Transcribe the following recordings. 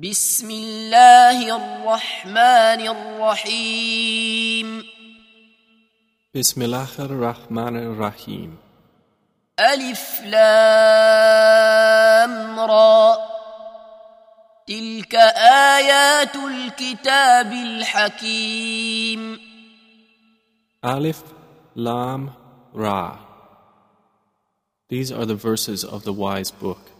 بسم الله الرحمن الرحيم Bismillah ar-Rahman ar-Rahim. ألف لام را تلك آيات الكتاب الحكيم Alif, Lam, Ra. These are the verses of the wise book.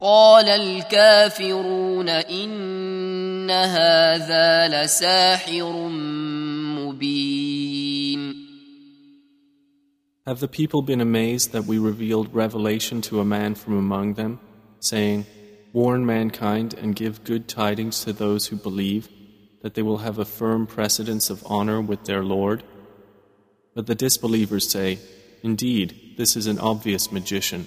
قال الكافرون إن هذا لساحر مبين Have the people been amazed that we revealed revelation to a man from among them, saying, Warn mankind and give good tidings to those who believe that they will have a firm precedence of honor with their Lord? But the disbelievers say, Indeed, this is an obvious magician.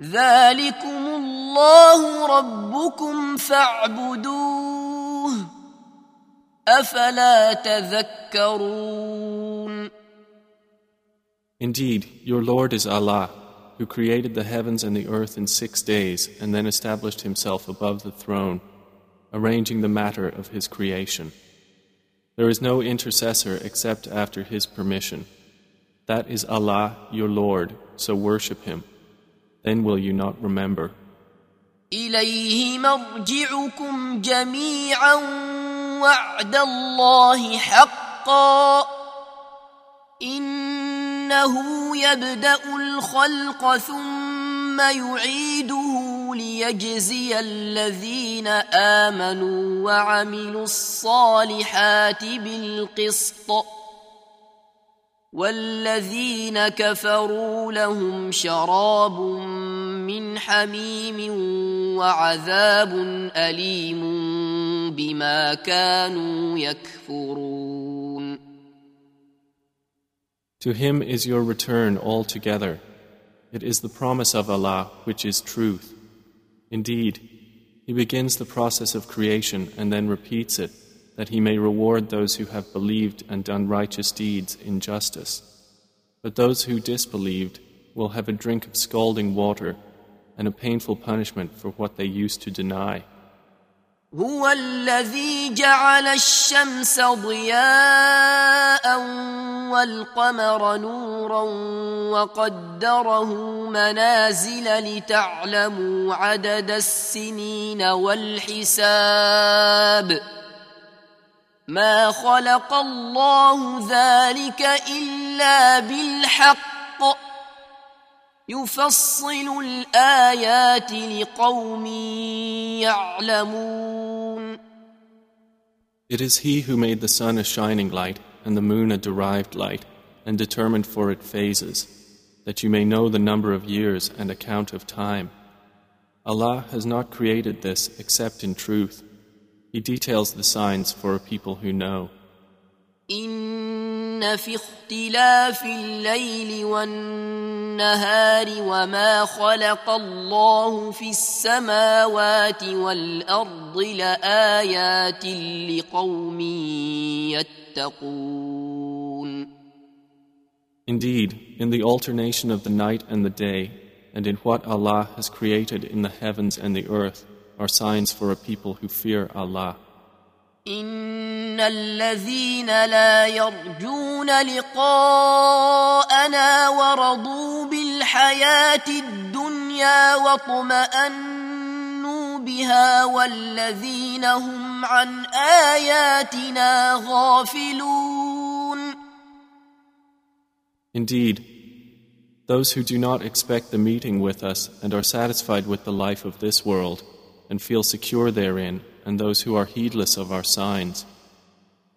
ذلكم الله ربكم فاعبدوه أفلا تذكرون Indeed, your Lord is Allah, who created the heavens and the earth in six days and then established himself above the throne, arranging the matter of his creation. There is no intercessor except after his permission. That is Allah, your Lord, so worship him. Then will you not remember? إليه مرجعكم جميعا وعد الله حقا إنه يبدأ الخلق ثم يعيده ليجزي الذين آمنوا وعملوا الصالحات بالقسط والذين كفروا لهم شراب من حميم وعذاب أليم بما كانوا يكفرون To him is your return altogether. It is the promise of Allah which is truth. Indeed, He begins the process of creation and then repeats it, that He may reward those who have believed and done righteous deeds in justice. But those who disbelieved will have a drink of scalding water and a painful punishment for what they used to deny. هو الذي جعل الشمس ضياء والقمر نورا وقدره منازل لتعلموا عدد السنين والحساب ما خلق الله ذلك الا بالحق يفصل الآيات لقوم يعلمون It is He who made the sun a shining light and the moon a derived light and determined for it phases, that you may know the number of years and account of time. Allah has not created this except in truth. He details the signs for a people who know. إن في اختلاف الليل والنهار وما خلق الله في السماوات والأرض لآيات لقوم يتقون Indeed, in the alternation of the night and the day, and in what Allah has created in the heavens and the earth, are signs for a people who fear Allah. إن الذين لا يرجون لقاءنا ورضوا بالحياة الدنيا واطمأنوا بها والذين هم عن آياتنا غافلون Indeed, those who do not expect the meeting with us and are satisfied with the life of this world and feel secure therein, and those who are heedless of our signs,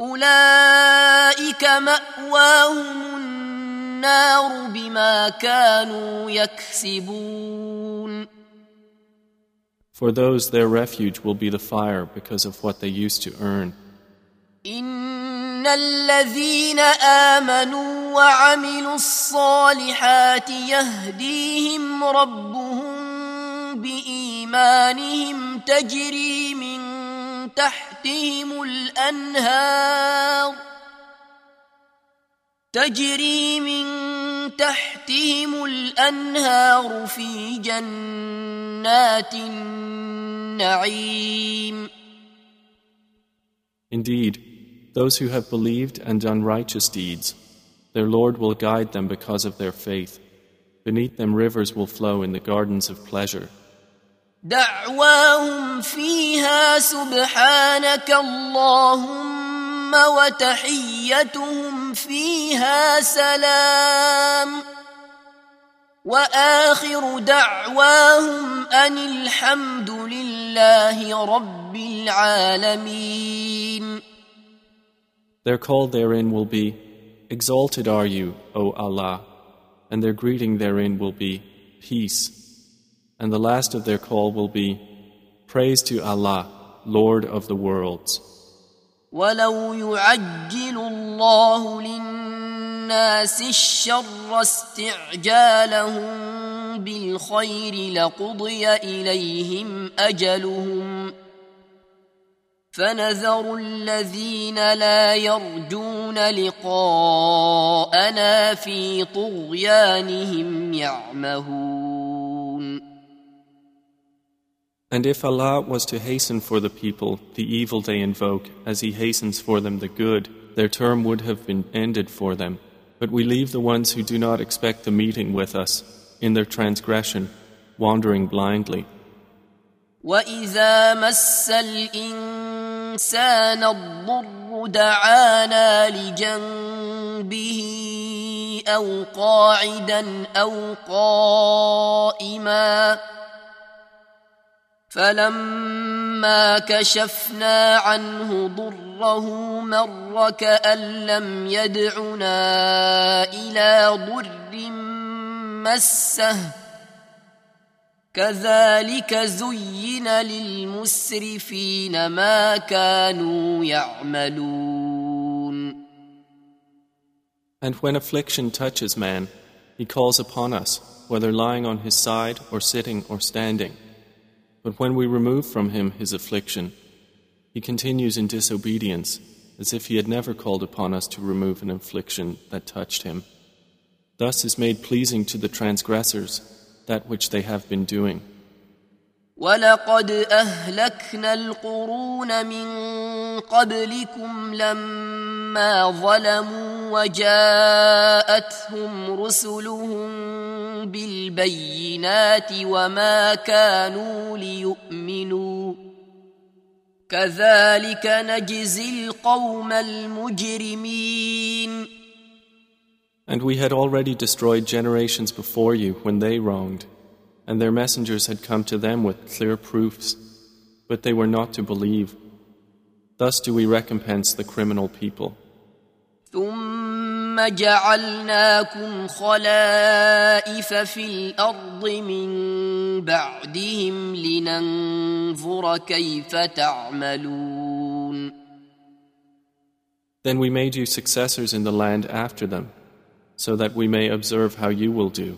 أولئك مأواهم النار بما كانوا يكسبون for those their refuge will be the fire because of what they used to earn. إن الذين آمنوا وعملوا الصالحات يهديهم ربهم بإيمانهم تجري من تحتهم الأنهار تجري من تحتهم الأنهار في جنات النعيم Indeed, those who have believed and done righteous deeds, their Lord will guide them because of their faith. Beneath them rivers will flow in the gardens of pleasure. دعواهم فيها سبحانك اللهم وتحيتهم فيها سلام واخر دعواهم ان الحمد لله رب العالمين Their call therein will be, Exalted are you, O Allah, and their greeting therein will be, Peace. And the last of their call will be, Praise to Allah, Lord of the worlds. ولو يعجل الله للناس الشر استعجالهم بالخير لقضي اليهم اجلهم فنذر الذين لا يرجون لقاءنا في طغيانهم يعمهون And if Allah was to hasten for the people the evil they invoke as He hastens for them the good, their term would have been ended for them. But we leave the ones who do not expect the meeting with us in their transgression, wandering blindly. واذا مس الانسان الضر دعانا لجنبه او قاعدا او قائما فلما كشفنا عنه ضره مر كان لم يدعنا إلى ضر مسه كذلك زين للمسرفين ما كانوا يعملون And when affliction touches man, he calls upon us, whether lying on his side or sitting or standing. But when we remove from him his affliction, he continues in disobedience, as if he had never called upon us to remove an affliction that touched him. Thus is made pleasing to the transgressors that which they have been doing. ولقد اهلكنا القرون من قبلكم لما ظلموا وجاءتهم رسلهم بالبينات وما كانوا ليؤمنوا كذلك نجزي القوم المجرمين And we had already destroyed generations before you when they wronged, and their messengers had come to them with clear proofs, but they were not to believe. Thus do we recompense the criminal people. ثم جعلناكم خلائف في الارض من بعدهم لننظر كيف تعملون Then we made you successors in the land after them, so that we may observe how you will do.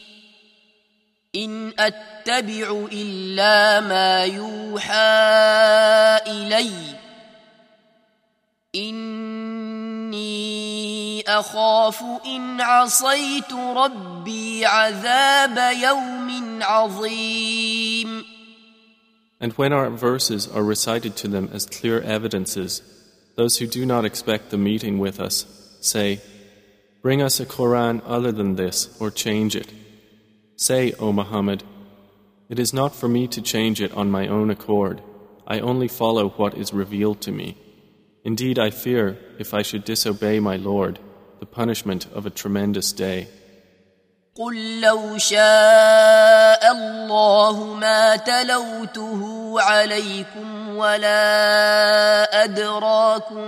إن أتبع إلا ما يوحى إلي إني أخاف إن عصيت ربي عذاب يوم عظيم And when our verses are recited to them as clear evidences, those who do not expect the meeting with us say, Bring us a Quran other than this, or change it. Say, O Muhammad, It is not for me to change it on my own accord. I only follow what is revealed to me. Indeed, I fear, if I should disobey my Lord, the punishment of a tremendous day. قل لو شاء الله ما تلوته عليكم ولا أدراكم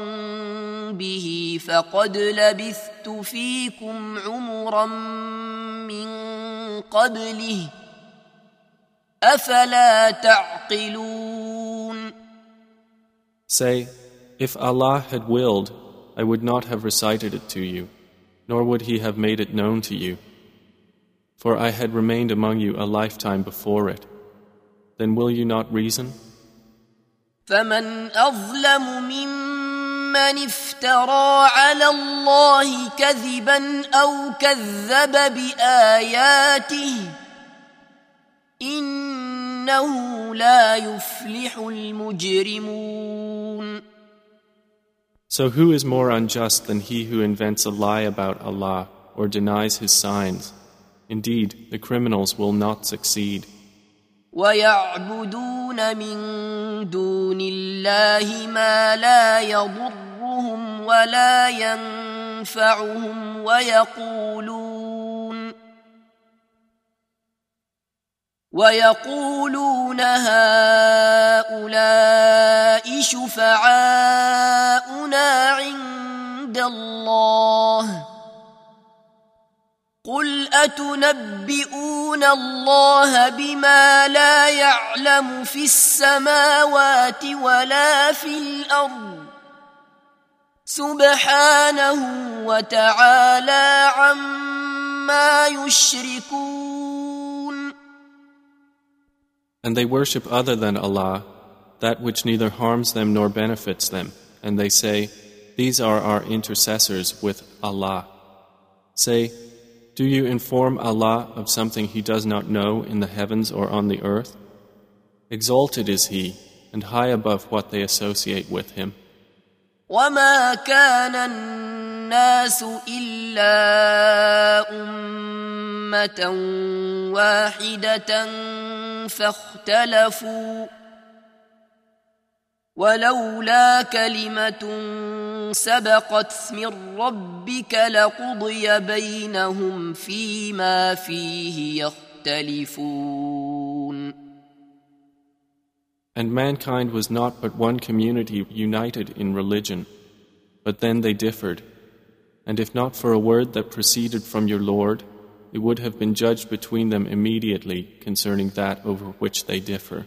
به فقد لبثت فيكم عمرا من قبله أفلا تعقلون Say, if Allah had willed, I would not have recited it to you, nor would He have made it known to you. For I had remained among you a lifetime before it. Then will you not reason? فمن أظلم ممن افترى على الله كذبا أو كذب بآياته إنه لا يفلح المجرمون So who is more unjust than he who invents a lie about Allah or denies his signs? Indeed, the criminals will not succeed. ويعبدون من دون الله ما لا يضرهم ولا ينفعهم ويقولون ويقولون هؤلاء شفعاؤنا عند الله قل اتنبئون الله بما لا يعلم في السماوات ولا في الأرض سبحانه وتعالى عما يشركون And they worship other than Allah, that which neither harms them nor benefits them, and they say, These are our intercessors with Allah. Say, Do you inform Allah of something He does not know in the heavens or on the earth? Exalted is He, and high above what they associate with Him. وما كان الناس إلا أمة واحدة فاختلفوا ولولا كلمة سبقت من ربك لقضي بينهم فيما فيه يختلفون And mankind was not but one community united in religion, but then they differed. And if not for a word that proceeded from your Lord, it would have been judged between them immediately concerning that over which they differ.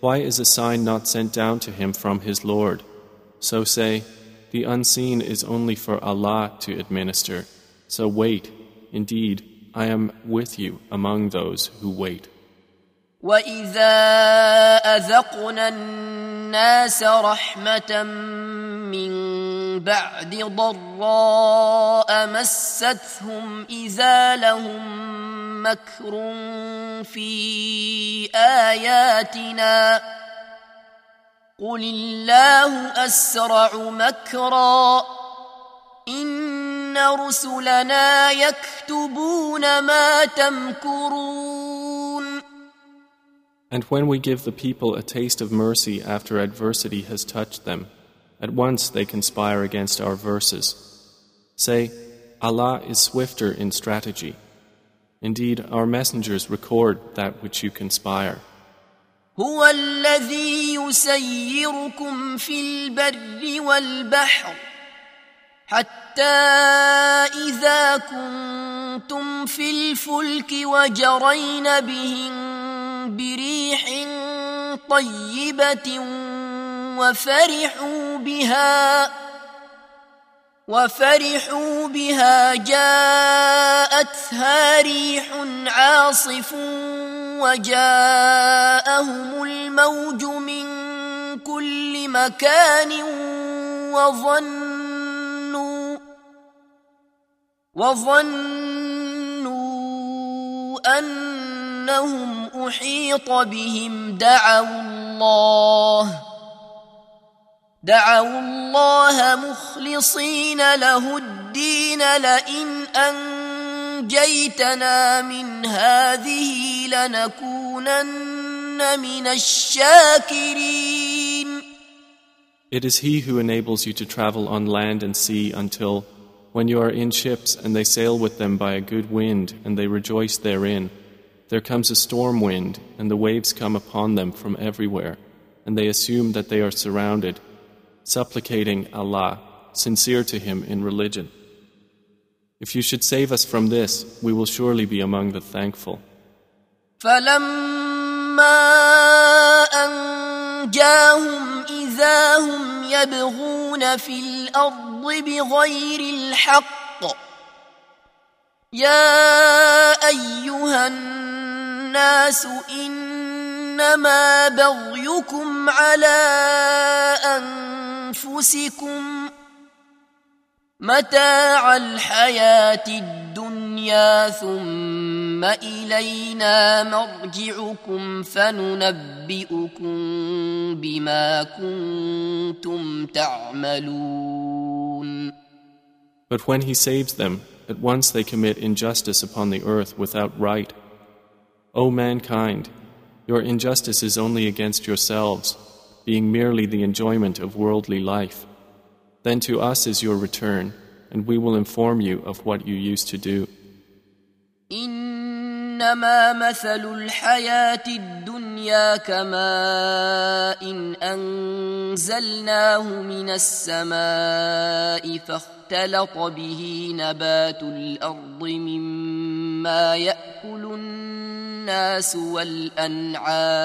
Why is a sign not sent down to him from his Lord? So say, The unseen is only for Allah to administer. So wait. Indeed, I am with you among those who wait. وإذا أذقنا الناس رحمة من بعد ضراء مستهم إذا لهم مكر في آياتنا. قل الله أسرع مكرا. إن رسلنا يكتبون ما تمكرون. And when we give the people a taste of mercy after adversity has touched them, at once they conspire against our verses. Say, Allah is swifter in strategy. Indeed, our messengers record that which you conspire. هو الذي يسيركم في البر والبحر حتى إذا كنتم في الفلك وجرين بهم بريح طيبة وفرحوا بها وفرحوا بها جاءتها ريح عاصف وجاءهم الموج من كل مكان وظنوا وظنوا أنهم أحيط بهم دعوا الله. دعوا الله مخلصين له الدين لئن انجيتنا من هذه لنكونن من الشاكرين It is He who enables you to travel on land and sea until, when you are in ships and they sail with them by a good wind and they rejoice therein, there comes a storm wind and the waves come upon them from everywhere, and they assume that they are surrounded, supplicating Allah, sincere to Him in religion. If you should save us from this, we will surely be among the thankful. فلما أنجاهم إذا هم يبغون في الأرض بغير الحق يا أيها الناس إنما بغيكم على أنفسكم متاع الحياة الدنيا ثم إلينا مرجعكم فننبئكم بما كنتم تعملون But when He saves them, at once they commit injustice upon the earth without right. O mankind, your injustice is only against yourselves, being merely the enjoyment of worldly life. Then to us is your return, and we will inform you of what you used to do. إنما مثل الحياة الدنيا كماء إن أنزلناه من السماء فاختلط به نبات الأرض مما يأكل الناس والأنعام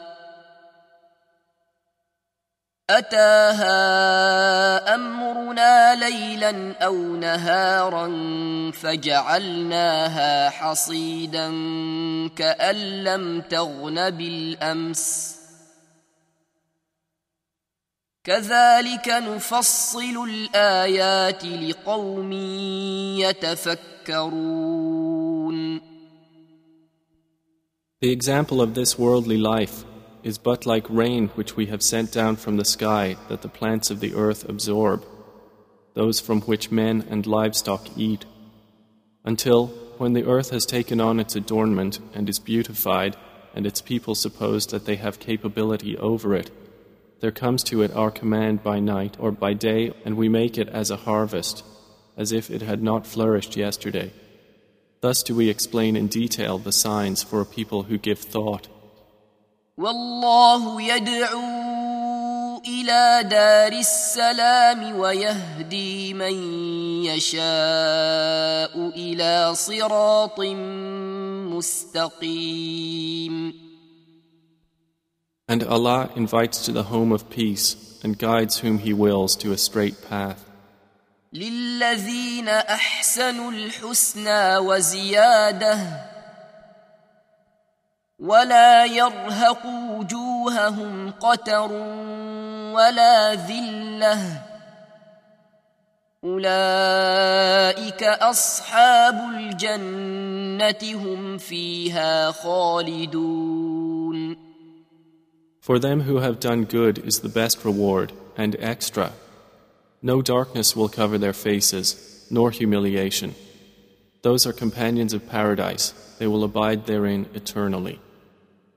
أتاها أمرنا ليلا أو نهارا فجعلناها حصيدا كأن لم تغن بالأمس. كذلك نفصل الآيات لقوم يتفكرون. The example of this worldly life is but like rain which we have sent down from the sky that the plants of the earth absorb, those from which men and livestock eat, until, when the earth has taken on its adornment and is beautified, and its people suppose that they have capability over it, there comes to it our command by night or by day, and we make it as a harvest, as if it had not flourished yesterday. Thus do we explain in detail the signs for a people who give thought. والله يدعو إلى دار السلام ويهدي من يشاء إلى صراط مستقيم And Allah invites to the home of peace and guides whom He wills to a straight path. للذين احسنوا الحسنى وزياده ولا يرهق وجوههم قتر ولا ذله أولئك أصحاب الجنة هم فيها خالدون For them who have done good is the best reward and extra. No darkness will cover their faces, nor humiliation. Those are companions of paradise, they will abide therein eternally.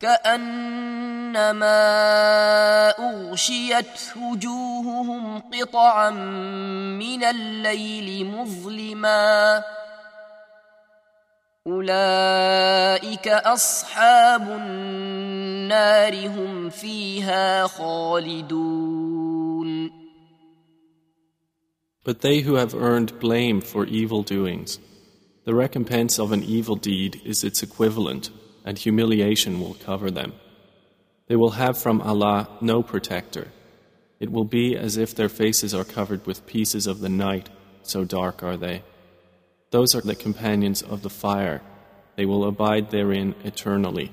كأنما أغشيت وجوههم قطعا من الليل مظلما أولئك أصحاب النار هم فيها خالدون But they who have earned blame for evil doings, the recompense of an evil deed is its equivalent and humiliation will cover them. They will have from Allah no protector. It will be as if their faces are covered with pieces of the night, so dark are they. Those are the companions of the fire. They will abide therein eternally.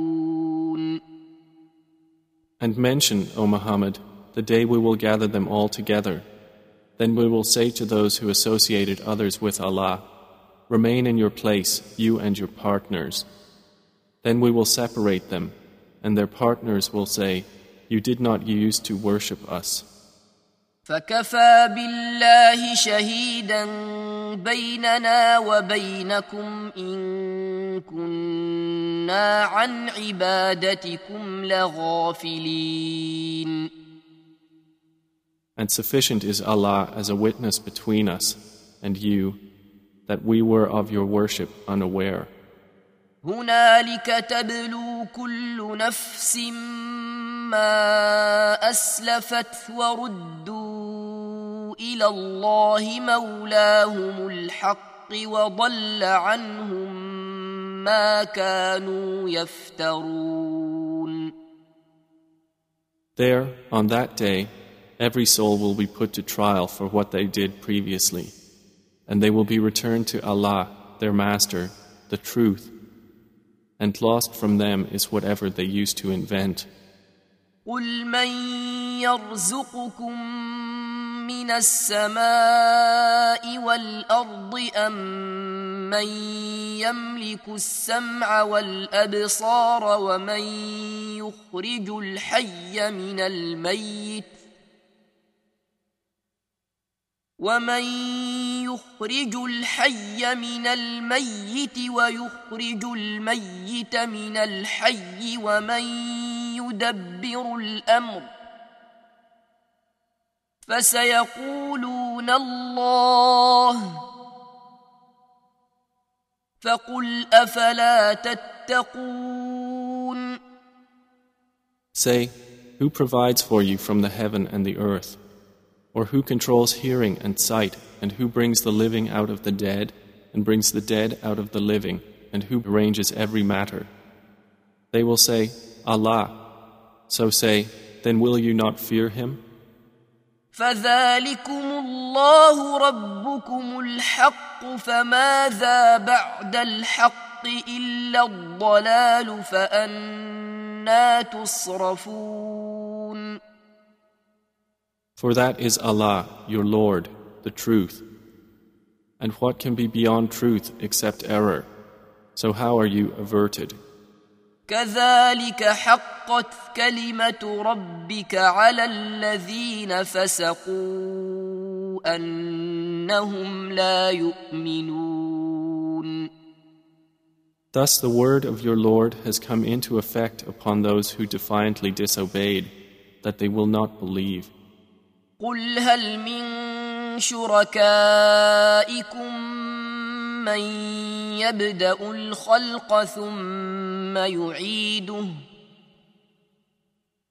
And mention, O Muhammad, the day we will gather them all together. Then we will say to those who associated others with Allah, Remain in your place, you and your partners. Then we will separate them, and their partners will say, You did not use to worship us. فكفى بالله شهيدا بيننا وبينكم ان كنا عن عبادتكم لغافلين And sufficient is Allah as a witness between us and you that we were of your worship unaware. هنالك تبلو كل نفس ما اسلفت وردوا الى الله مولاهم الحق وضل عنهم ما كانوا يفترون There, on that day, every soul will be put to trial for what they did previously, and they will be returned to Allah, their Master, the truth, and lost from them is whatever they used to invent. قل من يرزقكم من السماء والارض ام من يملك السمع والابصار ومن يخرج الحي من الميت ومن يخرج الحي من الميت ويخرج الميت من الحي ومن يدبر الامر فسيقولون الله فقل افلا تتقون Say, Who provides for you from the heaven and the earth? Or who controls hearing and sight, and who brings the living out of the dead, and brings the dead out of the living, and who arranges every matter? They will say, Allah. So say, then will you not fear him? فذلكم الله ربكم الحق فماذا بعد الحق الا الضلال فانا تصرفون For that is Allah, your Lord, the truth. And what can be beyond truth except error? So how are you averted? كذلك حقت كلمه ربك على الذين فسقوا انهم لا يؤمنون Thus the word of your Lord has come into effect upon those who defiantly disobeyed, that they will not believe. قل هل من شركائكم من يبدا الخلق ثم يعيده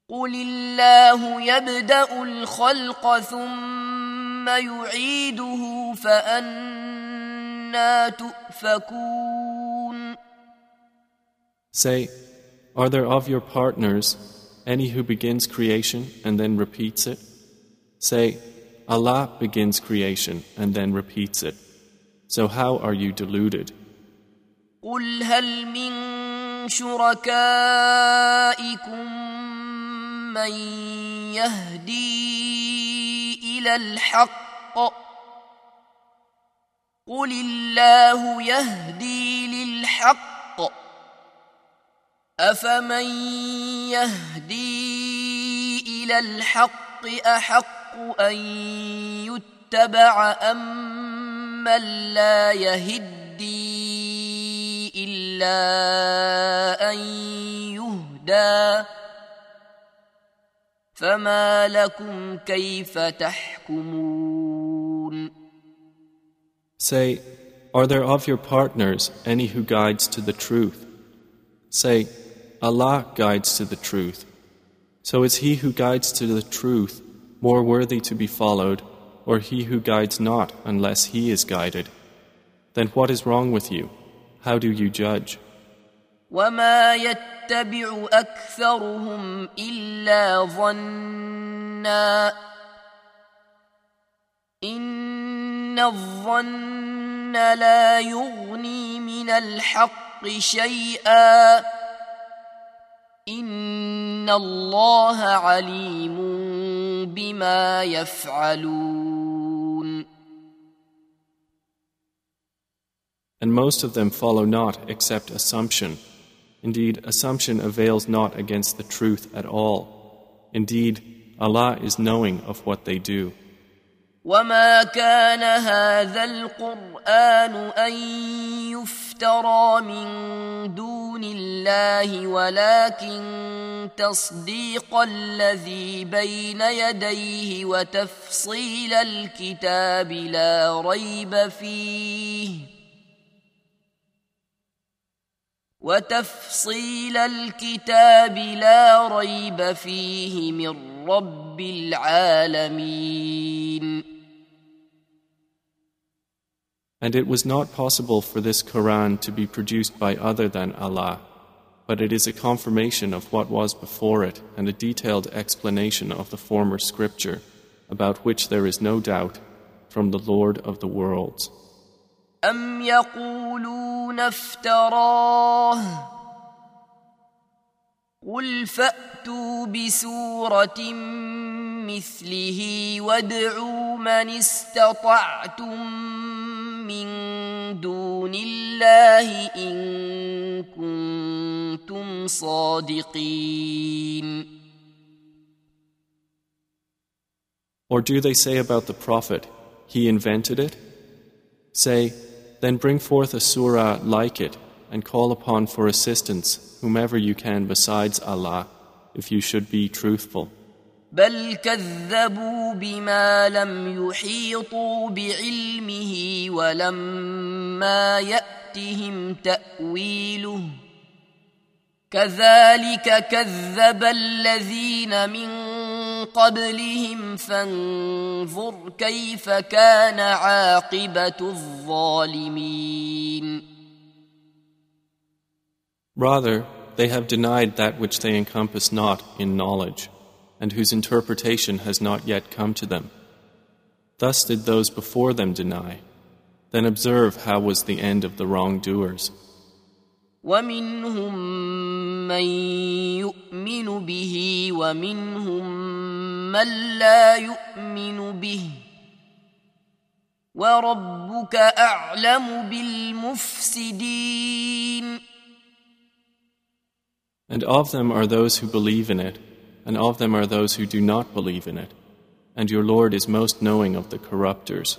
قل الله يبدا الخلق ثم يعيده فانا تؤفكون Say, are there of your partners any who begins creation and then repeats it? Say, Allah begins creation and then repeats it. So how are you deluded? قل هل من شركائكم من يهدي الى الحق قل الله يهدي للحق افمن يهدي الى الحق احق ان يتبع امن لا يهدي الا ان يهدى فما لكم كيف تحكمون Say, are there of your partners any who guides to the truth? Say, Allah guides to the truth. So is he who guides to the truth more worthy to be followed, or he who guides not unless he is guided? Then what is wrong with you? How do you judge? وما يتبع اكثرهم الا ظنا ان الظن لا يغني من الحق شيئا ان الله عليم بما يفعلون And most of them follow not except assumption. Indeed, assumption avails not against the truth at all. Indeed, Allah is knowing of what they do. وما كان هذا القرآن أن يفترى من دون الله ولكن تصديق الذي بين يديه وتفصيل الكتاب لا ريب فيه. وتفصيل الكتاب لا ريب فيه من رب العالمين. And it was not possible for this Quran to be produced by other than Allah, but it is a confirmation of what was before it and a detailed explanation of the former scripture, about which there is no doubt, from the Lord of the worlds. أم يقولون افتراه قل فأتوا بسورة مثله وادعوا من استطعتم من دون الله إن كنتم صادقين Or do they say about the Prophet, he invented it? Say, then bring forth a surah like it and call upon for assistance whomever you can besides Allah if you should be truthful. بل كذبوا بما لم يحيطوا بعلمه ولما ياتهم تاويله كذلك كذب الذين من قبلهم فانظر كيف كان عاقبه الظالمين Rather, they have denied that which they encompass not in knowledge, and whose interpretation has not yet come to them. Thus did those before them deny. Then observe how was the end of the wrongdoers. ومنهم من يؤمن به ومنهم من لا يؤمن به وربك اعلم بالمفسدين And of them are those who believe in it, and of them are those who do not believe in it. And your Lord is most knowing of the corrupters.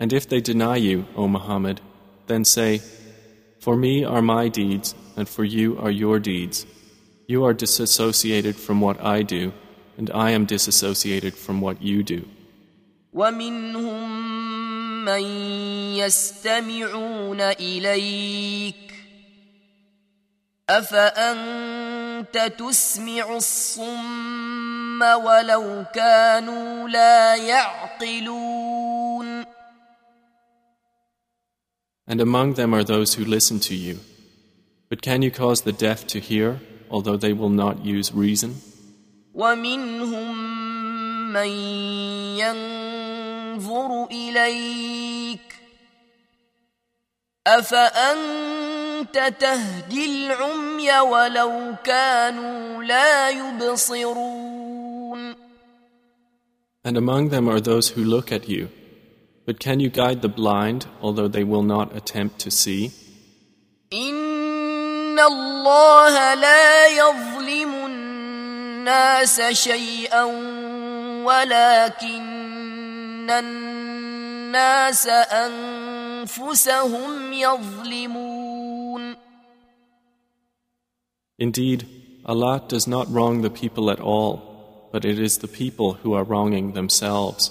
And if they deny you, O Muhammad, then say, For me are my deeds, and for you are your deeds. You are disassociated from what I do, and I am disassociated from what you do. ومنهم من يستمعون إليك أفأنت تسمع الصم ولو كانوا لا يعقلون And among them are those who listen to you. But can you cause the deaf to hear, although they will not use reason? ومنهم من ينظر إليك أفأنت تهدي العمي ولو كانوا لا يبصرون And among them are those who look at you. But can you guide the blind, although they will not attempt to see? إن الله لا يظلم الناس شيئا ولكن الناس أنفسهم يظلمون Indeed, Allah does not wrong the people at all, but it is the people who are wronging themselves.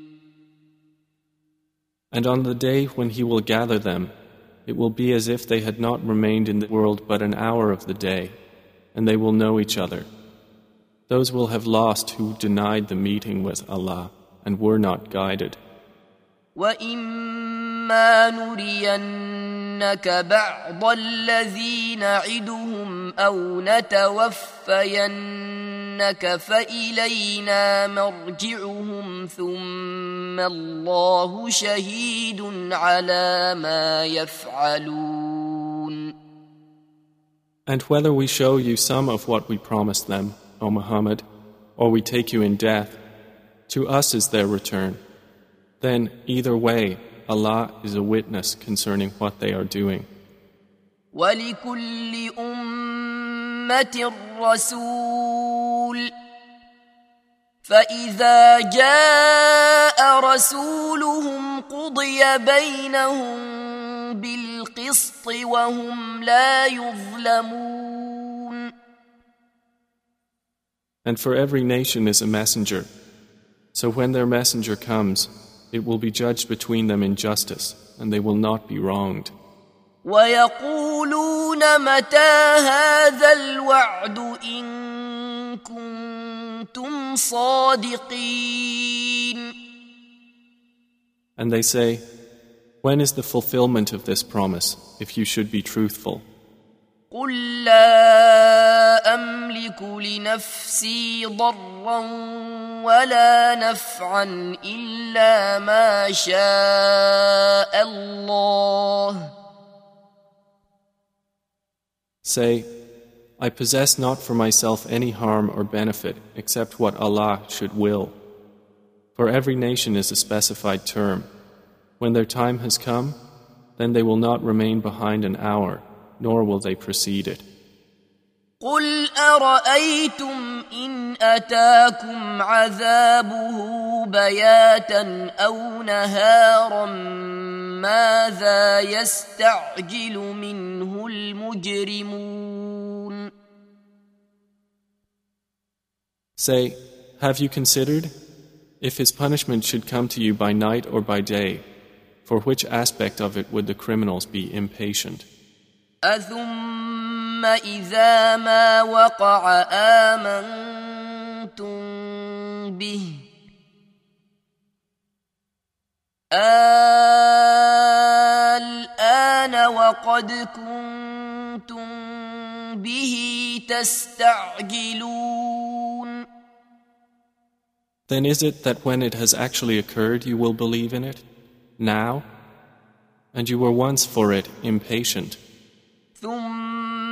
And on the day when He will gather them, it will be as if they had not remained in the world but an hour of the day, and they will know each other. Those will have lost who denied the meeting with Allah and were not guided. وإما نرينك بعض الذي نعدهم أو نتوفينك فإلينا مرجعهم ثم الله شهيد على ما يفعلون And whether we show you some of what we promised them, O Muhammad, or we take you in death, to us is their return. Then, either way, Allah is a witness concerning what they are doing. ولكل أمة رسول فإذا جاء رسولهم قضي بينهم بالقسط وهم لا يظلمون And for every nation is a messenger. So when their messenger comes, it will be judged between them in justice, and they will not be wronged. ويقولون متى هذا الوعد إن كنتم صادقين And they say, When is the fulfillment of this promise, if you should be truthful? قل لا أملك لنفسي ضرا ولا نفعا إلا ما شاء الله Say, I possess not for myself any harm or benefit except what Allah should will. For every nation is a specified term. When their time has come, then they will not remain behind an hour, nor will they precede it. قل أرأيتم إن أتاكم عذابه بياتا أو نهارا ماذا يستعجل منه المجرمون Say, Have you considered? If his punishment should come to you by night or by day, For which aspect of it would the criminals be impatient? أثم إذا ما وقع آمنتم به الآن وقد كنتم به تستعجلون Then is it that when it has actually occurred you will believe in it? Now? And you were once for it impatient. ثم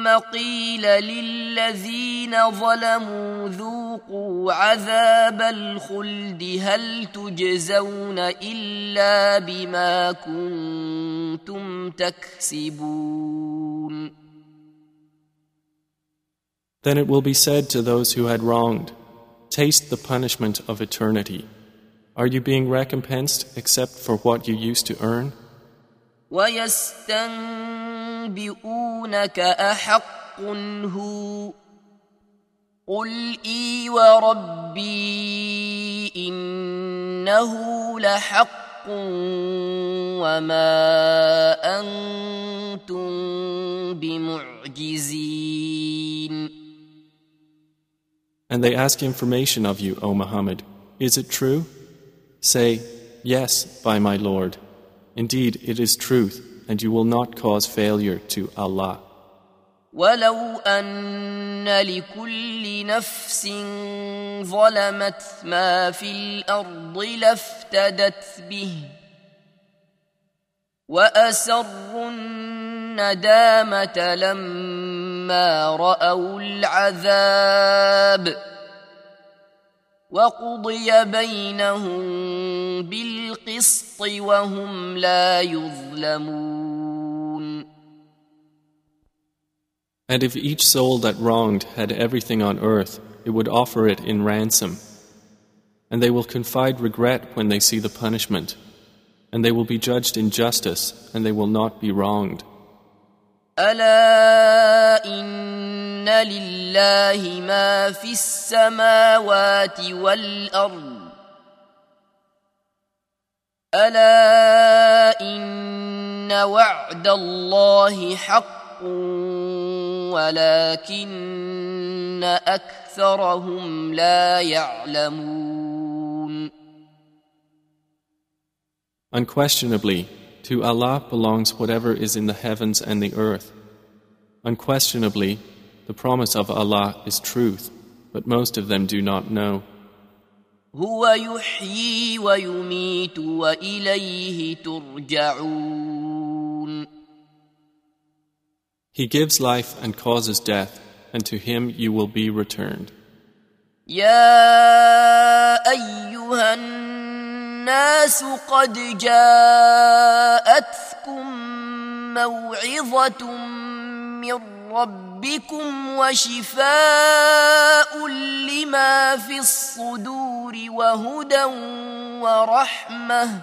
قيل للذين ظلموا ذوقوا عذاب الخلد هل تجزون إلا بما كنتم تكسبون Then it will be said to those who had wronged, Taste the punishment of eternity. Are you being recompensed except for what you used to earn? ويستنبئونك أحق هو قل إي وربي إنه لحق وما أنتم بمعجزين And they ask information of you, O Muhammad. Is it true? Say, Yes, by my Lord. Indeed, it is truth, and you will not cause failure to Allah. ولو أن لكل نفس ظلمت ما في الأرض لافتدت به وأسروا الندامة لما رأوا العذاب وقضي بينهم بالقسط وهم لا يظلمون And if each soul that wronged had everything on earth, it would offer it in ransom. And they will confide regret when they see the punishment. And they will be judged in justice, and they will not be wronged. ألا إن لله ما في السماوات والأرض ألا إن وعد الله حق ولكن أكثرهم لا يعلمون. Unquestionably, To Allah belongs whatever is in the heavens and the earth. Unquestionably, the promise of Allah is truth, but most of them do not know. هو يحيي ويميت وإليه ترجعون He gives life and causes death, and to Him you will be returned. يا أيها الناس قد جاءتكم موعظة من ربكم وشفاء لما في الصدور وهدى ورحمة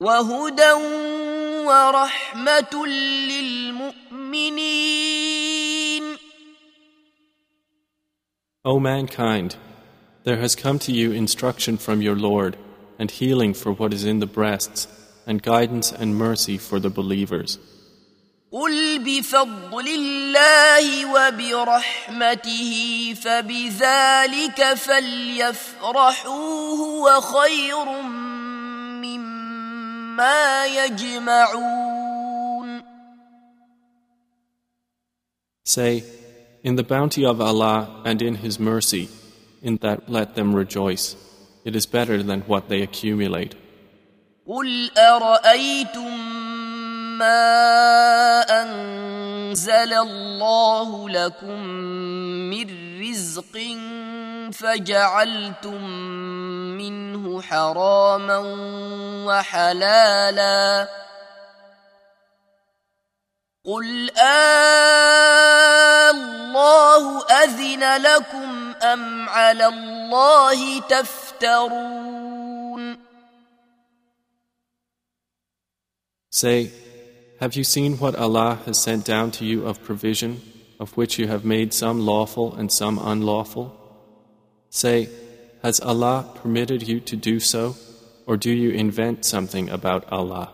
وهدى ورحمة للمؤمنين. O mankind, there has come to you instruction from your Lord, and healing for what is in the breasts, and guidance and mercy for the believers. قل بفضل الله وبرحمته فبذلك فليفرحوا هو خير مما يجمعون Say, In the bounty of Allah and in His mercy, in that let them rejoice. It is better than what they accumulate. قل أرأيتم ما أنزل الله لكم من رزق فجعلتم منه حراما وحلالا قل آه الله أذن لكم أم على الله تفترون Say, Have you seen what Allah has sent down to you of provision, of which you have made some lawful and some unlawful? Say, Has Allah permitted you to do so, Or do you invent something about Allah?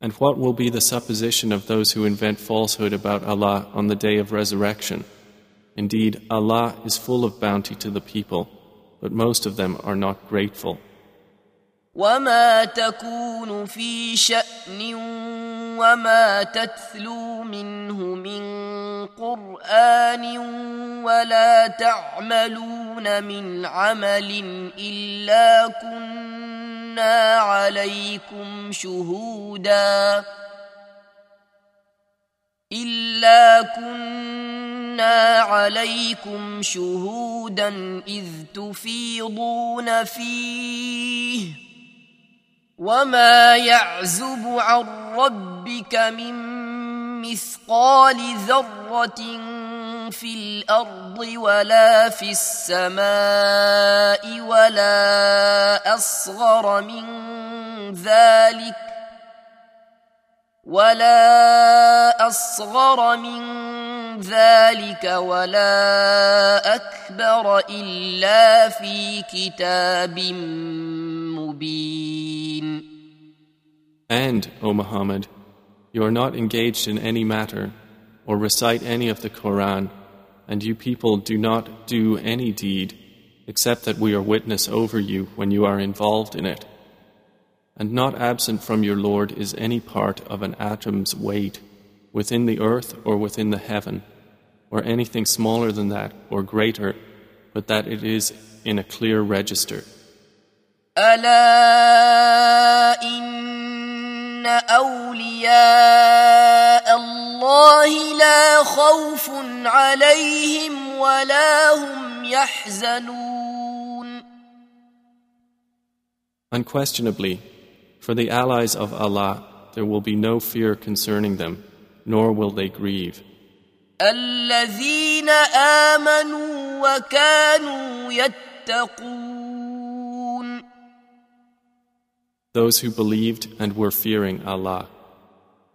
And what will be the supposition of those who invent falsehood about Allah on the day of resurrection? Indeed, Allah is full of bounty to the people, but most of them are not grateful. وما تكون في شأن وما تتلو منه من قرآن ولا تعملون من عمل إلا كنا عليكم شهودا إلا كنا عليكم شهودا إذ تفيضون فيه وما يعزب عن ربك من مثقال ذرة في الأرض ولا في السماء ولا أصغر من ذلك ولا أصغر من ذلك ولا أكبر إلا في كتاب مبين And, O Muhammad, you are not engaged in any matter or recite any of the Quran, and you people do not do any deed except that we are witness over you when you are involved in it. And not absent from your Lord is any part of an atom's weight within the earth or within the heaven, or anything smaller than that or greater, but that it is in a clear register. ألا إن أولياء الله لا خوف عليهم ولا هم يحزنون Unquestionably, for the allies of Allah, there will be no fear concerning them, nor will they grieve. الذين آمنوا وكانوا يتقون Those who believed and were fearing Allah.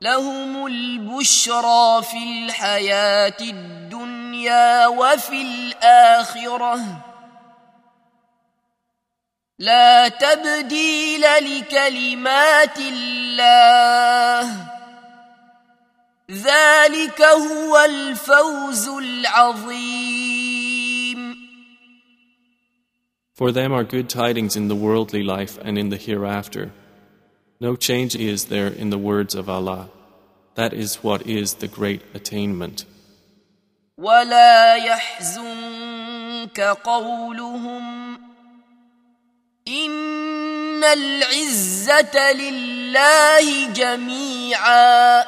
لهم البشرى في الحياة الدنيا وفي الآخرة. لا تبديل لكلمات الله. ذلك هو الفوز العظيم. For them are good tidings in the worldly life and in the hereafter. No change is there in the words of Allah. That is what is the great attainment. ولا يحزنك قولهم إن العزة لله جميعا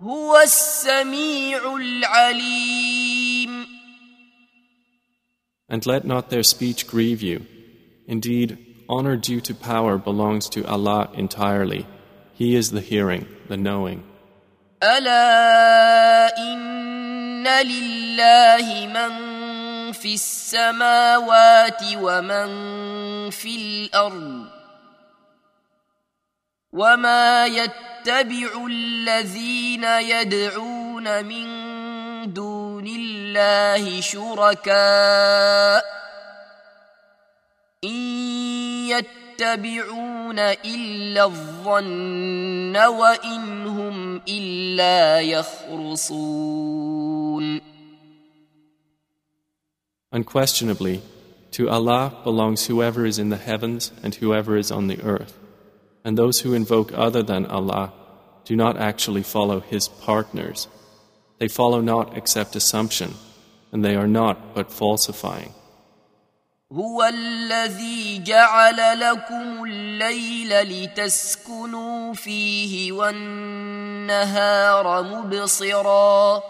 هو السميع العليم And let not their speech grieve you. Indeed, honor due to power belongs to Allah entirely. He is the hearing, the knowing. ألا إن لله من في السماوات ومن في الأرض وما يتبع الذين يدعون من دون الله شركاء إن يتبعون إلا الظن وإن هم إلا يخرصون Unquestionably, to Allah belongs whoever is in the heavens and whoever is on the earth. And those who invoke other than Allah do not actually follow His partners. They follow not except assumption, and they are not but falsifying. هو الذي جعل لكم الليل لتسكنوا فيه والنهار مبصرا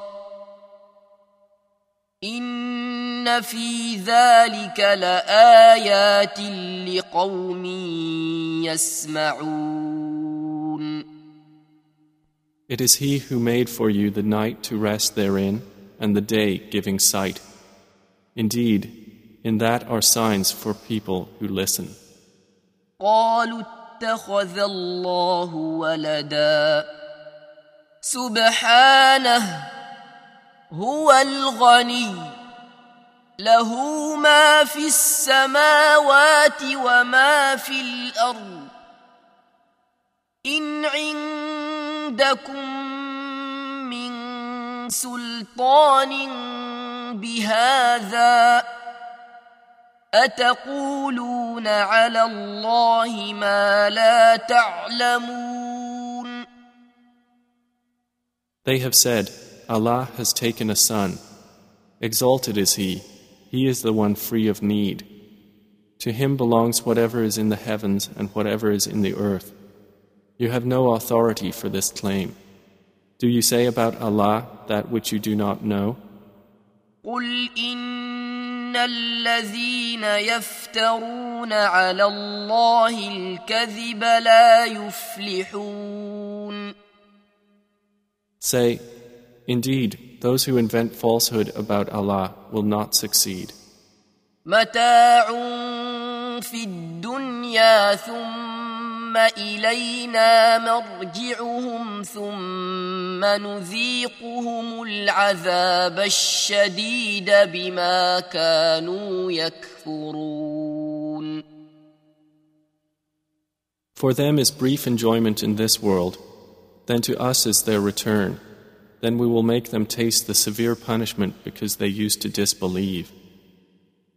إن في ذلك لآيات لقوم يسمعون It is He who made for you the night to rest therein, and the day giving sight. Indeed, in that are signs for people who listen. قالوا اتخذ الله ولدا سبحانه هو الغني له ما في السماوات وما في الارض ان عندكم من سلطان بهذا اتقولون على الله ما لا تعلمون They have said, Allah has taken a son. Exalted is He, He is the one free of need. To Him belongs whatever is in the heavens and whatever is in the earth. You have no authority for this claim. Do you say about Allah that which you do not know? قل إن الذين يفترون على الله الكذب لا يفلحون Say, Indeed, those who invent falsehood about Allah will not succeed. متاع في الدنيا ثم إلينا مرجعهم ثم نذيقهم العذاب الشديد بما كانوا يكفرون For them is brief enjoyment in this world, then to us is their return. Then we will make them taste the severe punishment because they used to disbelieve.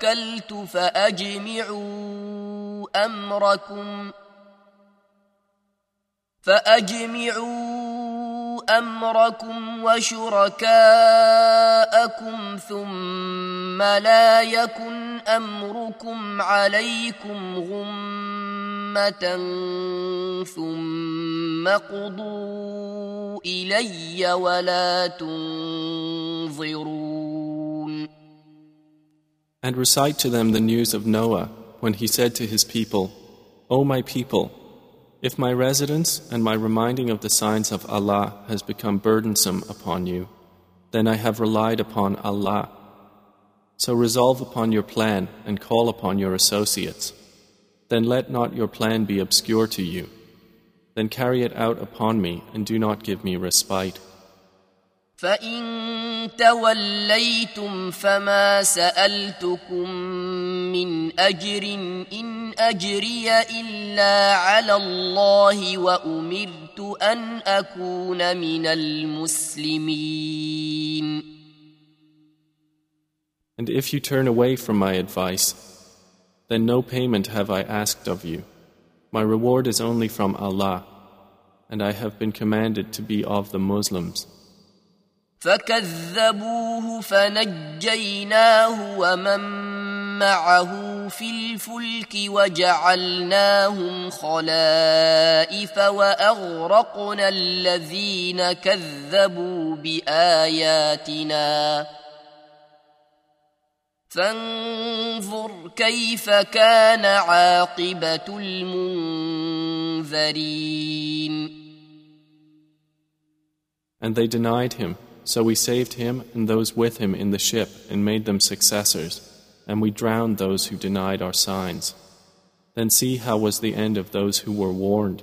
توكلت فأجمعوا أمركم فأجمعوا أمركم وشركاءكم ثم لا يكن أمركم عليكم غمة ثم قضوا إلي ولا تنظرون And recite to them the news of Noah when he said to his people, O my people, if my residence and my reminding of the signs of Allah has become burdensome upon you, then I have relied upon Allah. So resolve upon your plan and call upon your associates. Then let not your plan be obscure to you. Then carry it out upon me and do not give me respite. فإن توليتم فما سألتكم من أجر إن أجري إلا على الله وأمرت أن أكون من المسلمين And if you turn away from my advice, then no payment have I asked of you. My reward is only from Allah, and I have been commanded to be of the Muslims. فكذبوه فنجيناه ومن معه في الفلك وجعلناهم خلائف واغرقنا الذين كذبوا باياتنا فانظر كيف كان عاقبه المنذرين And they denied him, so we saved him and those with him in the ship and made them successors, and we drowned those who denied our signs. Then see how was the end of those who were warned.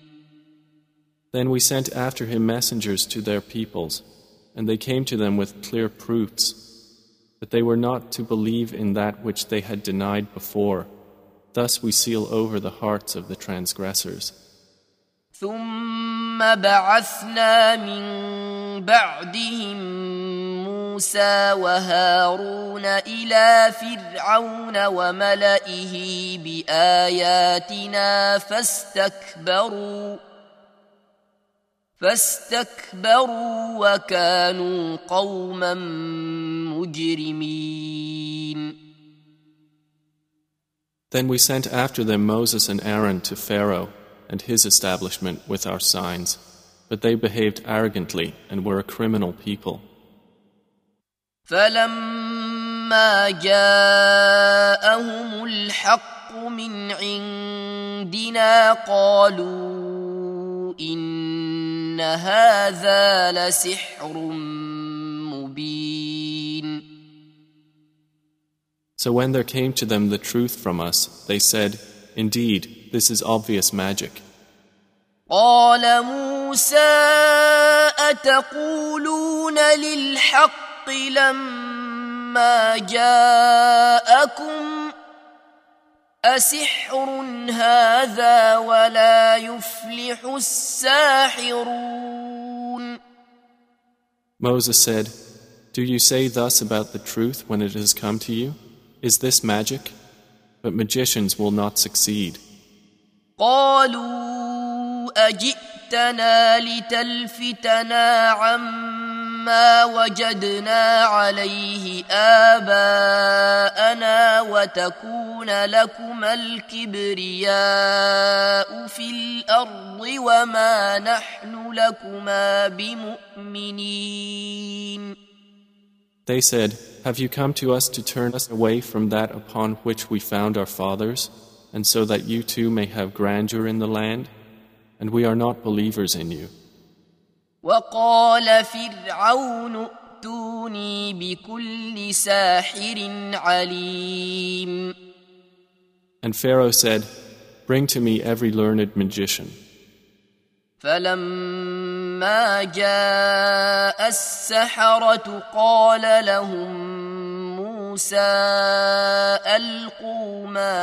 Then we sent after him messengers to their peoples, and they came to them with clear proofs. But they were not to believe in that which they had denied before. Thus we seal over the hearts of the transgressors. ثم بعثنا من بعدهم موسى وهارون الى فرعون وملئه باياتنا فاستكبروا فاستكبروا وكانوا قوما مجرمين Then we sent after them Moses and Aaron to Pharaoh and his establishment with our signs, but they behaved arrogantly and were a criminal people. فلما جاءهم الحق من عندنا قالوا إن هذا لسحر مبين So when there came to them the truth from us, they said, Indeed, this is obvious magic. قال موسى أتقولون للحق لما جاءكم أسحر هذا ولا يفلح الساحرون Moses said, Do you say thus about the truth when it has come to you? Is this magic? But magicians will not succeed. قالوا أجئتنا لتلفتنا عما وجدنا عليه آباءنا وتكون لكما الكبرياء في الأرض وما نحن لكما بمؤمنين They said, Have you come to us to turn us away from that upon which we found our fathers, and so that you too may have grandeur in the land? And we are not believers in you. وقال فرعون ائتوني بكل ساحر عليم And Pharaoh said, Bring to me every learned magician. فلما جاء السحرة قال لهم موسى ألقوا ما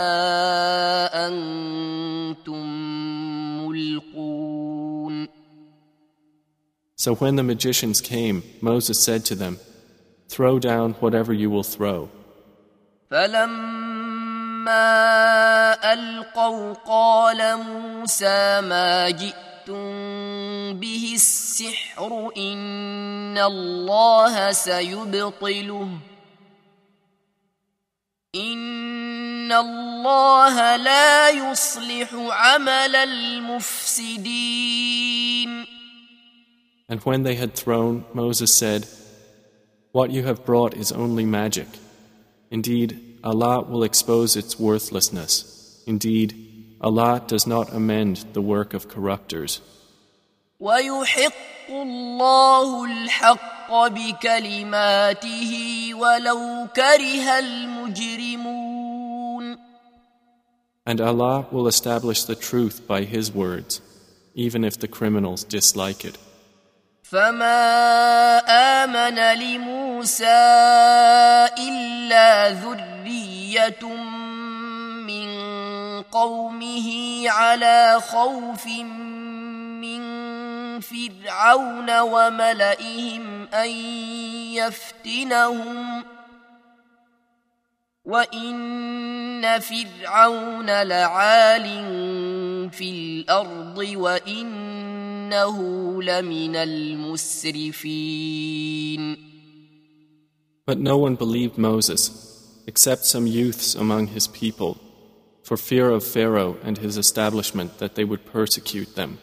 أنتم ملقون So when the magicians came, Moses said to them, Throw down whatever you will throw. فلما ألقوا قال موسى ما جئتم به السحر إن الله سيبطله إن الله لا يصلح عمل المفسدين And when they had thrown, Moses said, What you have brought is only magic. Indeed, Allah will expose its worthlessness. Indeed, Allah does not amend the work of corrupters. ويحق الله الحق بكلماته ولو كره المجرمون And Allah will establish the truth by His words, even if the criminals dislike it. فما آمن لموسى إلا ذرية من قومه على خوف من فرعون وملئهم أن يفتنهم وإن فرعون لعال في الأرض وإنه لمن المسرفين But no one believed Moses, except some youths among his people, for fear of Pharaoh and his establishment that they would persecute them.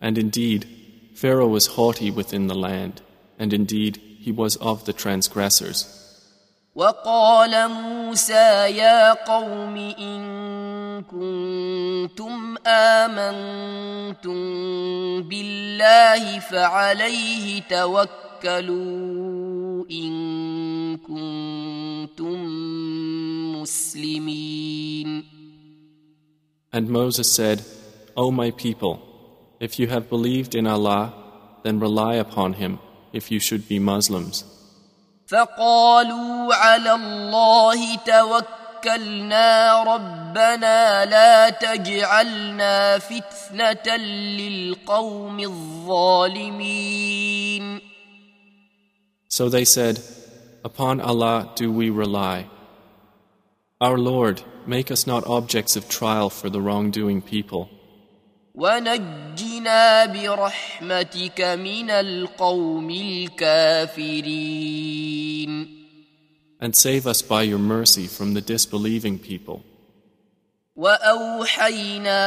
And indeed, Pharaoh was haughty within the land, and indeed, he was of the transgressors. وقال موسى يا قوم إن كنتم آمنتم بالله فعليه توكلوا إن كنتم مسلمين And Moses said, O my people, if you have believed in Allah, then rely upon Him if you should be Muslims. فقالوا على الله توكلنا ربنا لا تجعلنا فتنه للقوم الظالمين So they said, Upon Allah do we rely. Our Lord, make us not objects of trial for the wrongdoing people. ونجنا برحمتك من القوم الكافرين And save us by your mercy from the disbelieving people. واوحينا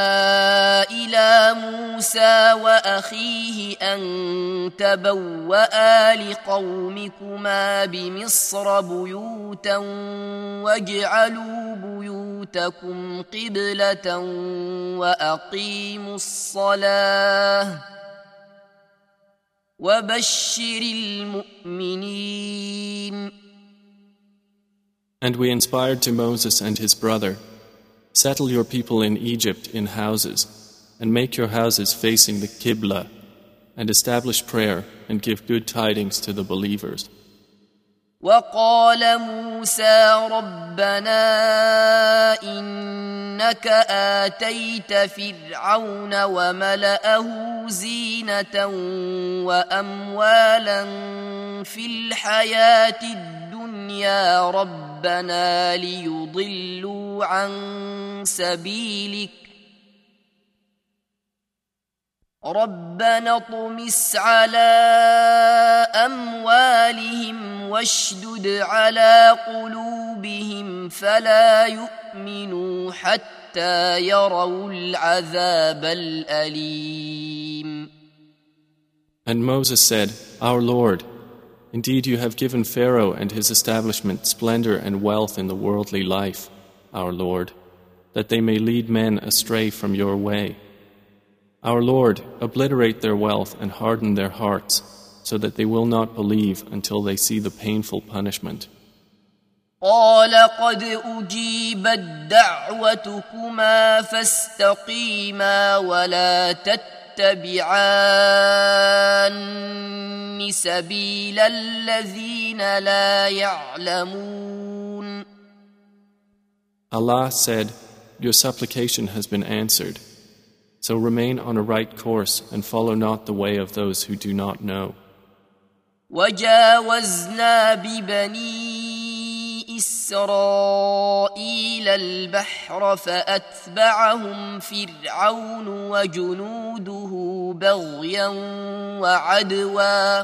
إلى موسى واخيه ان تبوا لقومكما بمصر بيوتا واجعلوا بيوتكم قبله واقيموا الصلاه وبشر المؤمنين And we inspired to Moses and his brother Settle your people in Egypt in houses, and make your houses facing the Qibla, and establish prayer and give good tidings to the believers. وقال موسى ربنا إنك آتيت فرعون وملأه زينة وأموالا في الحياة الدنيا ربنا ليضلوا عن سبيلك. ربنا اطمس على أموالهم واشدد على قلوبهم فلا يؤمنوا حتى يروا العذاب الأليم. And Moses said, Our Lord, indeed you have given Pharaoh and his establishment splendor and wealth in the worldly life, our Lord, that they may lead men astray from your way. Our Lord, obliterate their wealth and harden their hearts, so that they will not believe until they see the painful punishment. قال قد أجيبت دعوتكما فاستقيما ولا تتبعان سبيل الذين لا يعلمون Allah said, Your supplication has been answered. So remain on a right course and follow not the way of those who do not know. وجاوزنا ببني إسرائيل البحر فأتبعهم فرعون وجنوده بغيا وعدوا.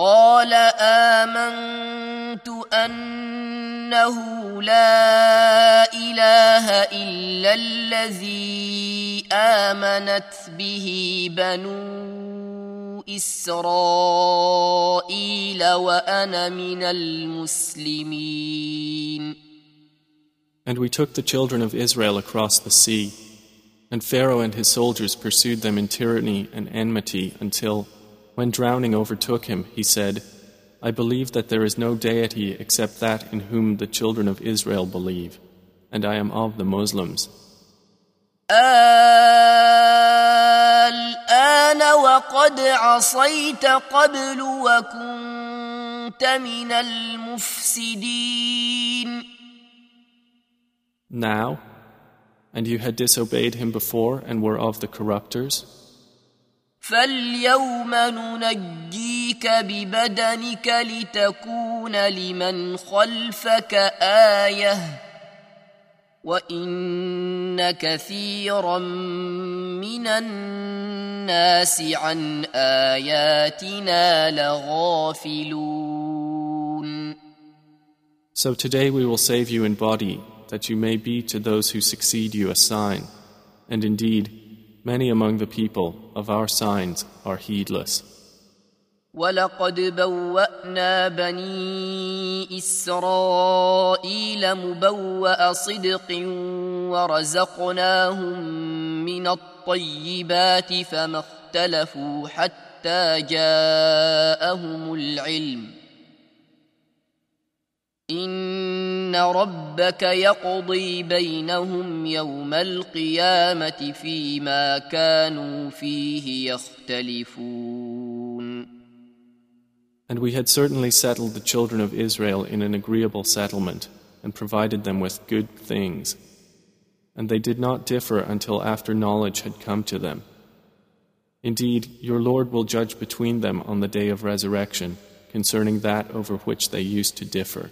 قال آمنت أنه لا إله إلا الذي آمنت به بنو إسرائيل وأنا من المسلمين And we took the children of Israel across the sea, and Pharaoh and his soldiers pursued them in tyranny and enmity until, when drowning overtook him, he said, I believe that there is no deity except that in whom the children of Israel believe, and I am of the Muslims. الآن وقد عصيت قبل وكنت من المفسدين Now, and you had disobeyed him before and were of the corruptors, فاليوم ننجيك ببدنك لتكون لمن خلفك آية وإن كثيرا من الناس عن آياتنا لغافلون So today we will save you in body, that you may be to those who succeed you a sign. And indeed, many among the people of our signs are heedless. ولقد بوأنا بني إسرائيل مبوأ صدق ورزقناهم من الطيبات فما اختلفوا حتى جاءهم العلم إن ربك يقضي بينهم يوم القيامة فيما كانوا فيه يختلفون And we had certainly settled the children of Israel in an agreeable settlement and provided them with good things. And they did not differ until after knowledge had come to them. Indeed, your Lord will judge between them on the day of resurrection concerning that over which they used to differ.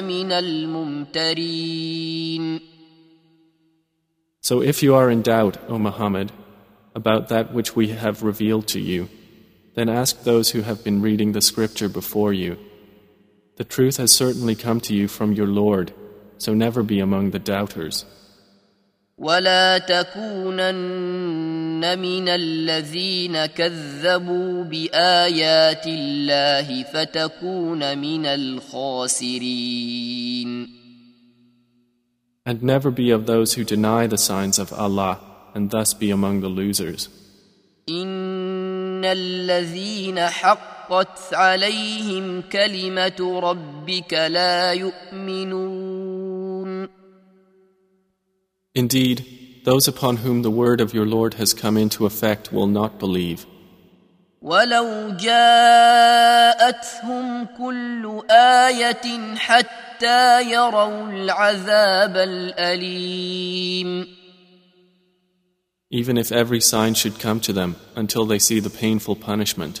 من الممترين So if you are in doubt, O Muhammad, about that which we have revealed to you, then ask those who have been reading the scripture before you. The truth has certainly come to you from your Lord, so never be among the doubters. ولا تكونن من الذين كذبوا بآيات الله فتكون من الخاسرين And never be of those who deny the signs of Allah and thus be among the losers. إن الذين حقت عليهم كلمة ربك لا يؤمنون Indeed, those upon whom the word of your Lord has come into effect will not believe. ولو جاءتهم كل آية حتى يروا العذاب الأليم Even if every sign should come to them until they see the painful punishment.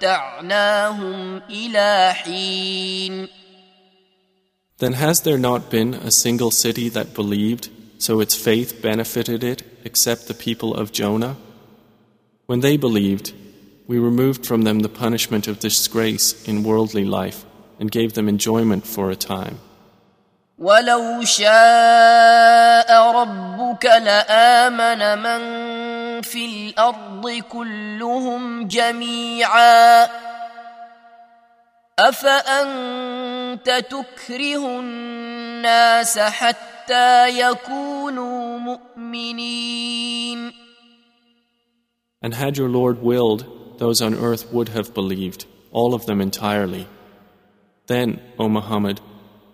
ومتعناهم إلى حين Then has there not been a single city that believed, so its faith benefited it, except the people of Jonah? When they believed, we removed from them the punishment of disgrace in worldly life and gave them enjoyment for a time. ولو شاء ربك لآمن من في الأرض كلهم جميعا أفأنت تكره الناس حتى يكونوا مؤمنين And had your Lord willed, those on earth would have believed, all of them entirely. Then, O Muhammad,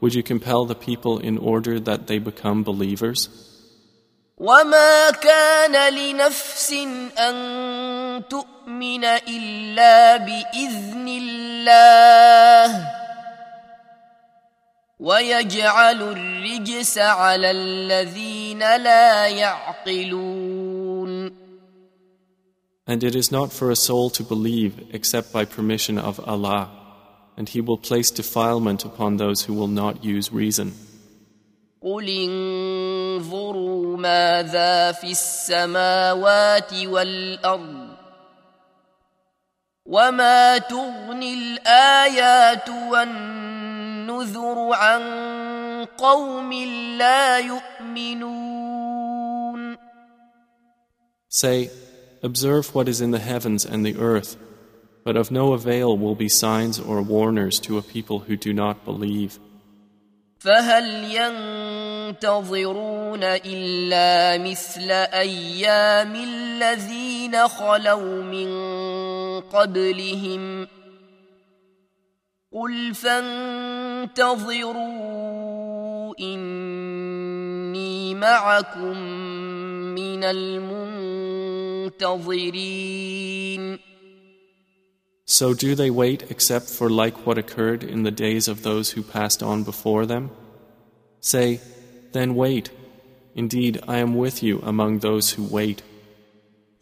would you compel the people in order that they become believers? وما كان لنفس أن تؤمن إلا بإذن الله ويجعل الرجس على الذين لا يعقلون And it is not for a soul to believe except by permission of Allah, and He will place defilement upon those who will not use reason. قل انظروا ماذا في السماوات والأرض وما تغني الآيات والنذر عن قوم لا يؤمنون Say, Observe what is in the heavens and the earth, but of no avail will be signs or warners to a people who do not believe. فهل ينتظرون إلا مثل أيام الذين خلوا من قبلهم قل فانتظروا إني معكم من المنتظرين So do they wait except for like what occurred in the days of those who passed on before them? Say, then wait. Indeed, I am with you among those who wait.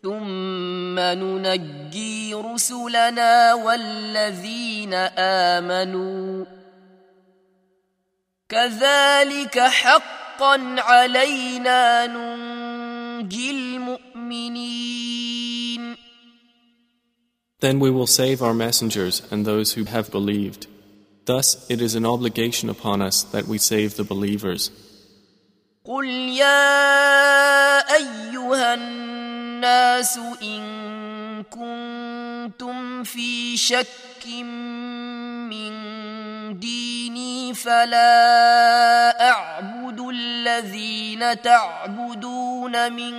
ثم ننجي رسلنا والذين آمنوا كذلك حقا علينا ننجي المؤمنين Then we will save our messengers and those who have believed. Thus, it is an obligation upon us that we save the believers. قل يا أيها الناس إن كنتم في شك من ديني فلا أعبد الذين تعبدون من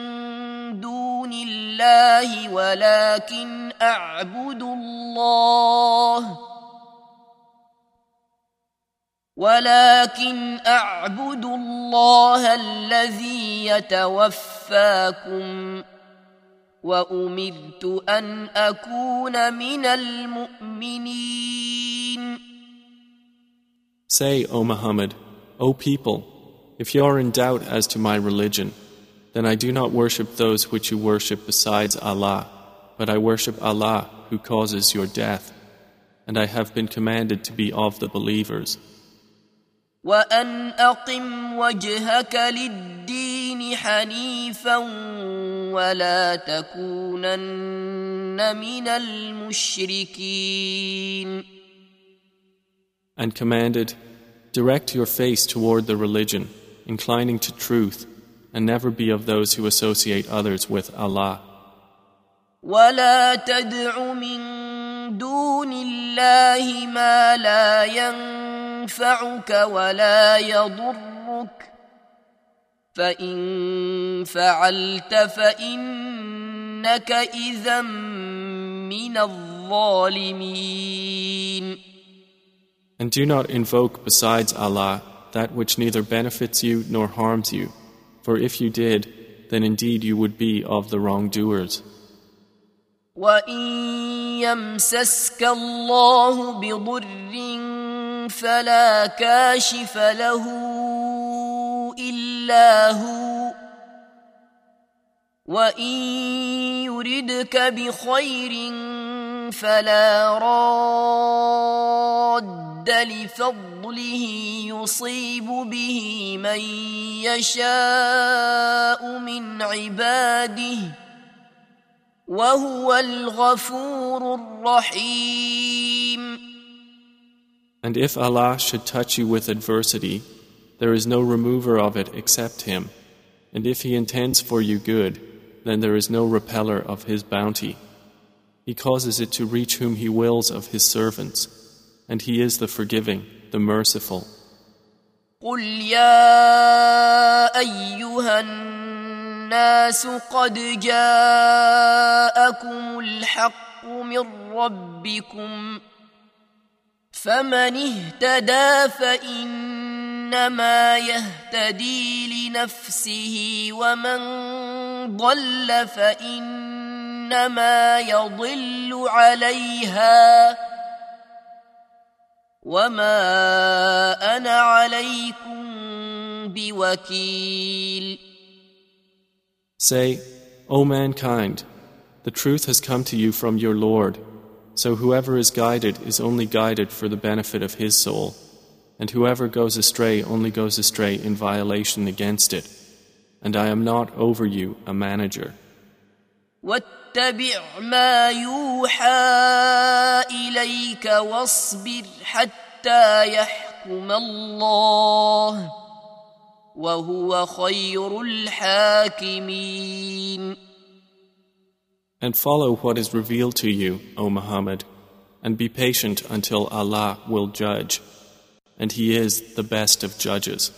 دون الله ولكن أعبد الله ولكن أعبد الله الذي يتوفاكم وأمرت أن أكون من المؤمنين. Say, O Muhammad, O people, if you are in doubt as to my religion, then I do not worship those which you worship besides Allah, but I worship Allah who causes your death, and I have been commanded to be of the believers. وأن أقم وجهك للدين حنيفا ولا تكونن من المشركين And commanded, direct your face toward the religion, inclining to truth, and never be of those who associate others with Allah. ولا تدع من دون الله ما لا ينفعك ولا يضرك فإن فعلت فإنك إذا من الظالمين And do not invoke besides Allah that which neither benefits you nor harms you, for if you did, then indeed you would be of the wrongdoers. وإن يمسسك الله بضر فلا كاشف له إلا هو وإن يردك بخير فلا راد لفضله يصيب به من يشاء من عباده وهو الغفور الرحيم And if Allah should touch you with adversity, there is no remover of it except Him. And if He intends for you good, then there is no repeller of His bounty. He causes it to reach whom He wills of His servants, and He is the forgiving, the merciful. قل يا أيها الناس قد جاءكم الحق من ربكم فمن اهتدى فإنما يهتدي لنفسه ومن ضل فإنما يضل عليها وما أنا عليكم بوكيل Say, O mankind, the truth has come to you from your Lord, so whoever is guided is only guided for the benefit of his soul, and whoever goes astray only goes astray in violation against it. And I am not over you a manager. واتبع ما يوحى إليك واصبر حتى يحكم الله وهو خير الحاكمين And follow what is revealed to you, O Muhammad, and be patient until Allah will judge, and He is the best of judges.